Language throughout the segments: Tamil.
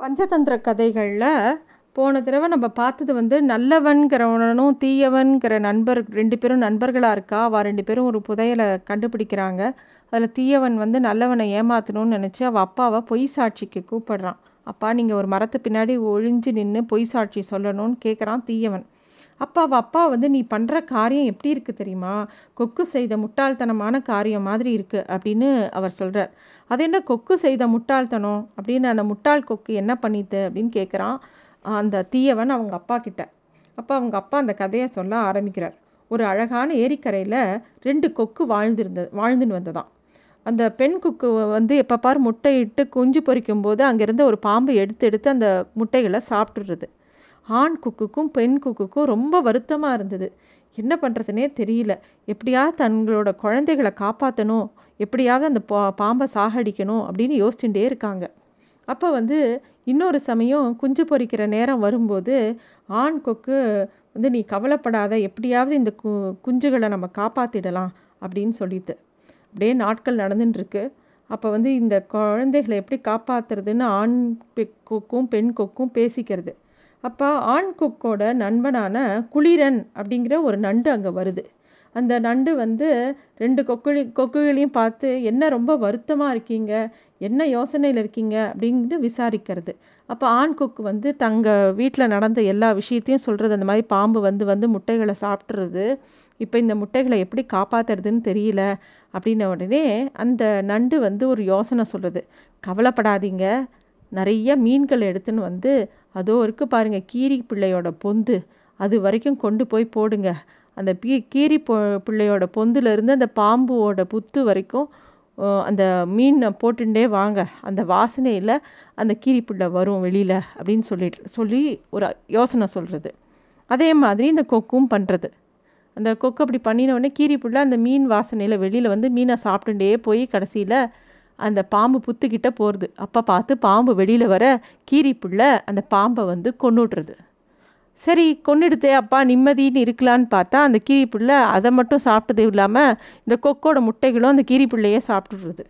பஞ்சதந்திர கதைகளில் போன தடவை நம்ம பார்த்தது வந்து நல்லவன்கிறவனும் தீயவன்கிற நண்பர் ரெண்டு பேரும் நண்பர்களாக இருக்கா? அவள் ரெண்டு பேரும் ஒரு புதையலை கண்டுபிடிக்கிறாங்க. அதில் தீயவன் வந்து நல்லவனை ஏமாற்றணும்னு நினச்சி அவள் அப்பாவை பொய் சாட்சிக்கு கூப்பிடுறான். அப்பா நீங்கள் ஒரு மரத்து பின்னாடி ஒழிஞ்சு நின்று பொய் சாட்சி சொல்லணும்னு கேட்குறான் தீயவன். அப்பா அவள் அப்பா வந்து நீ பண்ணுற காரியம் எப்படி இருக்குது தெரியுமா? கொக்கு செய்த முட்டாள்தனமான காரியம் மாதிரி இருக்குது அப்படின்னு அவர் சொல்கிறார் அது என்ன கொக்கு செய்த முட்டாள்தனம்? அப்படின்னு அந்த முட்டாள் கொக்கு என்ன பண்ணிது அப்படின்னு கேட்குறான் அந்த தீயவன் அவங்க அப்பா கிட்ட. அப்போ அவங்க அப்பா அந்த கதையை சொல்ல ஆரம்பிக்கிறார். ஒரு அழகான ஏரிக்கரையில் ரெண்டு கொக்கு வாழ்ந்திருந்த வாழ்ந்துன்னு வந்ததான் அந்த பெண் கொக்கு வந்து எப்போ பார் முட்டையிட்டு குஞ்சு பொறிக்கும் போது அங்கேருந்து ஒரு பாம்பு எடுத்து எடுத்து அந்த முட்டைகளை சாப்பிட்டுடுறது. ஆண் குக்குக்கும் பெண் குக்குக்கும் ரொம்ப வருத்தமாக இருந்தது. என்ன பண்ணுறதுனே தெரியல. எப்படியாவது தங்களோட குழந்தைகளை காப்பாற்றணும் எப்படியாவது அந்த பா பாம்பை சாகடிக்கணும் அப்படின்னு யோசிச்சுட்டே இருக்காங்க. அப்போ வந்து இன்னொரு சமயம் குஞ்சு பொறிக்கிற நேரம் வரும்போது ஆண் கொக்கு வந்து நீ கவலைப்படாத. எப்படியாவது இந்த கு குஞ்சுகளை நம்ம காப்பாற்றிடலாம் அப்படின்னு சொல்லிட்டு. அப்படியே நாட்கள் நடந்துட்டுருக்கு. அப்போ வந்து இந்த குழந்தைகளை எப்படி காப்பாற்றுறதுன்னு ஆண் கொக்கும் பெண் கொக்கும் பேசிக்கிறது. அப்போ ஆண் குக்கோட நண்பனான குளிரன் அப்படிங்கிற ஒரு நண்டு அங்கே வருது. அந்த நண்டு வந்து ரெண்டு கொக்குழி கொக்குகளையும் பார்த்து என்ன ரொம்ப வருத்தமாக இருக்கீங்க? என்ன யோசனையில் இருக்கீங்க? அப்படின்ட்டு விசாரிக்கிறது. அப்போ ஆண் கொக்கு வந்து தங்க வீட்டில் நடந்த எல்லா விஷயத்தையும் சொல்கிறது அந்த மாதிரி பாம்பு வந்து வந்து முட்டைகளை சாப்பிட்றது இப்போ இந்த முட்டைகளை எப்படி காப்பாற்றுறதுன்னு தெரியல அப்படின்ன உடனே அந்த நண்டு வந்து ஒரு யோசனை சொல்கிறது கவலைப்படாதீங்க. நிறைய மீன்கள் எடுத்துன்னு வந்து அதோ இருக்குது பாருங்கள் கீரி பிள்ளையோட பொந்து. அது வரைக்கும் கொண்டு போய் போடுங்க. அந்த பீ கீரி பொ பிள்ளையோட பொந்துலேருந்து அந்த பாம்புவோட புத்து வரைக்கும் அந்த மீனை போட்டுட்டே வாங்க. அந்த வாசனையில் அந்த கீரி பிள்ளை வரும் வெளியில் அப்படின்னு சொல்லிட்டு சொல்லி ஒரு யோசனை சொல்கிறது அதே மாதிரி இந்த கொக்கும் பண்ணுறது அந்த கொக்கு அப்படி பண்ணினோடனே கீரி புள்ள அந்த மீன் வாசனையில் வெளியில் வந்து மீனை சாப்பிட்டுட்டே போய் கடைசியில் அந்த பாம்பு புத்துக்கிட்ட போகிறது அப்போ பார்த்து பாம்பு வெளியில் வர கீரி புள்ள அந்த பாம்பை வந்து கொண்டுடுறது சரி கொண்டுடுத்தே அப்பா நிம்மதின்னு இருக்கலான்னு பார்த்தா அந்த கீரி புள்ள அதை மட்டும் சாப்பிட்டது இல்லாமல் இந்த கொக்கோட முட்டைகளும் அந்த கீரி பிள்ளையே சாப்பிட்டுடுறது.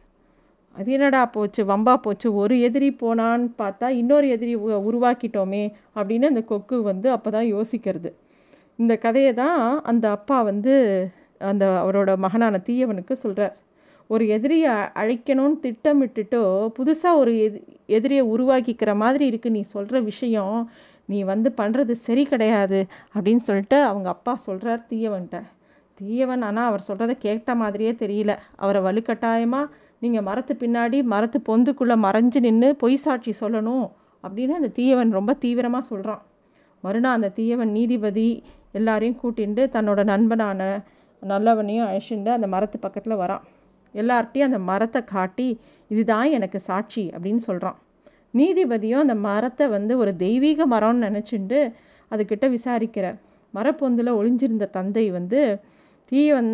அது என்னடா போச்சு வம்பா போச்சு ஒரு எதிரி போனான்னு பார்த்தா இன்னொரு எதிரி உருவாக்கிட்டோமே அப்படின்னு அந்த கொக்கு வந்து அப்போ தான் யோசிக்கிறது. இந்த கதையை தான் அந்த அப்பா வந்து அந்த அவரோட மகனான தீயவனுக்கு சொல்கிறார் ஒரு எதிரியை அழைக்கணும்னு திட்டமிட்டுட்டோ புதுசாக ஒரு எதி எதிரியை உருவாக்கிக்கிற மாதிரி இருக்குது நீ சொல்கிற விஷயம் நீ வந்து பண்ணுறது சரி கிடையாது அப்படின்னு சொல்லிட்டு அவங்க அப்பா சொல்கிறார் தீயவன்கிட்ட. தீயவன் ஆனால் அவர் சொல்கிறத கேட்ட மாதிரியே தெரியல. அவரை வலுக்கட்டாயமாக நீங்கள் மரத்து பின்னாடி மரத்து பொந்துக்குள்ளே மறைஞ்சு நின்று பொய் சாட்சி சொல்லணும் அப்படின்னு அந்த தீயவன் ரொம்ப தீவிரமாக சொல்கிறான் மறுநாள் அந்த தீயவன் நீதிபதி எல்லாரையும் கூட்டிகிட்டு தன்னோட நண்பனான நல்லவனையும் அழைச்சிட்டு அந்த மரத்து பக்கத்தில் வரான். எல்லார்ட்டையும் அந்த மரத்தை காட்டி இதுதான் எனக்கு சாட்சி அப்படின்னு சொல்கிறான் நீதிபதியும் அந்த மரத்தை வந்து ஒரு தெய்வீக மரம்னு நினச்சிட்டு அதுக்கிட்ட விசாரிக்கிறார். மரப்பொந்தில் ஒளிஞ்சிருந்த தந்தை வந்து தீயவன்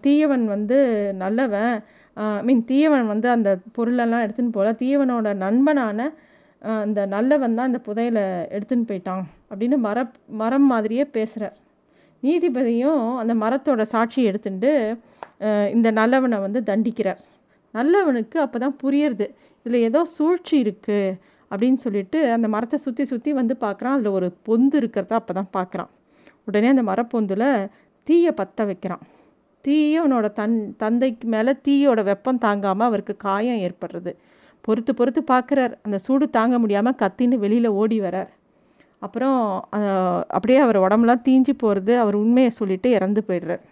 தீயவன் வந்து நல்லவன். மீன் தீயவன் வந்து அந்த பொருளெல்லாம் எடுத்துன்னு போல தீயவனோட நண்பனான அந்த நல்லவன் தான் அந்த புதையில எடுத்துன்னு போயிட்டான் அப்படின்னு மர மரம் மாதிரியே பேசுகிறார் நீதிபதியும் அந்த மரத்தோட சாட்சி எடுத்துட்டு இந்த நல்லவனை வந்து தண்டிக்கிறார். நல்லவனுக்கு அப்போ தான் புரியுறது. இதில் ஏதோ சூழ்ச்சி இருக்குது அப்படின்னு சொல்லிட்டு அந்த மரத்தை சுற்றி சுற்றி வந்து பார்க்குறான் அதில் ஒரு பொந்து இருக்கிறத அப்போ தான் பார்க்குறான் உடனே அந்த மரப்பொந்தில் தீயை பற்ற வைக்கிறான். தீயவனோட தன் தந்தைக்கு மேலே தீயோட வெப்பம் தாங்காமல் அவருக்கு காயம் ஏற்படுறது. பொறுத்து பொறுத்து பார்க்குறார் அந்த சூடு தாங்க முடியாமல் கத்தின்னு வெளியில் ஓடி வரார் அப்புறம் அப்படியே அவர் உடம்புலாம் தீஞ்சு போகிறது அவர் உண்மையை சொல்லிவிட்டு இறந்து போயிடுறார்.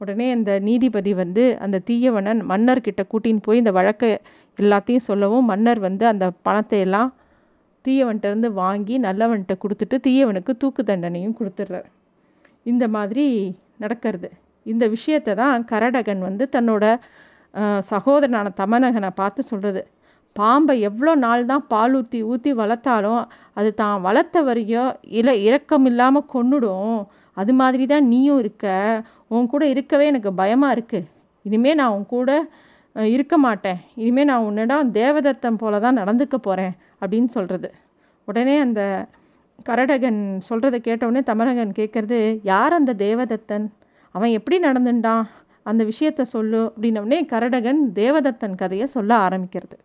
உடனே அந்த நீதிபதி வந்து அந்த தீயவனன் மன்னர்கிட்ட கூட்டின்னு போய் இந்த வழக்கை எல்லாத்தையும் சொல்லவும் மன்னர் வந்து அந்த பணத்தை எல்லாம் தீயவன்கிட்டருந்து வாங்கி நல்லவன்கிட்ட கொடுத்துட்டு தீயவனுக்கு தூக்கு தண்டனையும் கொடுத்துட்றார். இந்த மாதிரி நடக்கிறது. இந்த விஷயத்தை தான் கரடகன் வந்து தன்னோட சகோதரனான தமனகனை பார்த்து சொல்கிறது பாம்பை எவ்வளோ நாள் தான் பால் ஊற்றி ஊற்றி வளர்த்தாலும் அது தான் வளர்த்த வரையும் இல இரக்கம் இல்லாமல் கொண்டுடும் அது மாதிரி தான் நீயும் இருக்க. உன் கூட இருக்கவே எனக்கு பயமாக இருக்குது இனிமேல் நான் உன் கூட இருக்க மாட்டேன். இனிமேல் நான் உன்னிடம் தேவதத்தம் போல தான் நடந்துக்க போகிறேன் அப்படின்னு சொல்கிறது உடனே அந்த கரடகன் சொல்கிறத கேட்டவுடனே தமரகன் கேட்குறது யார் அந்த தேவதத்தன்? அவன் எப்படி நடந்துட்டான் அந்த விஷயத்த சொல்லு அப்படின்னவுடனே கரடகன் தேவதத்தன் கதையை சொல்ல ஆரம்பிக்கிறது.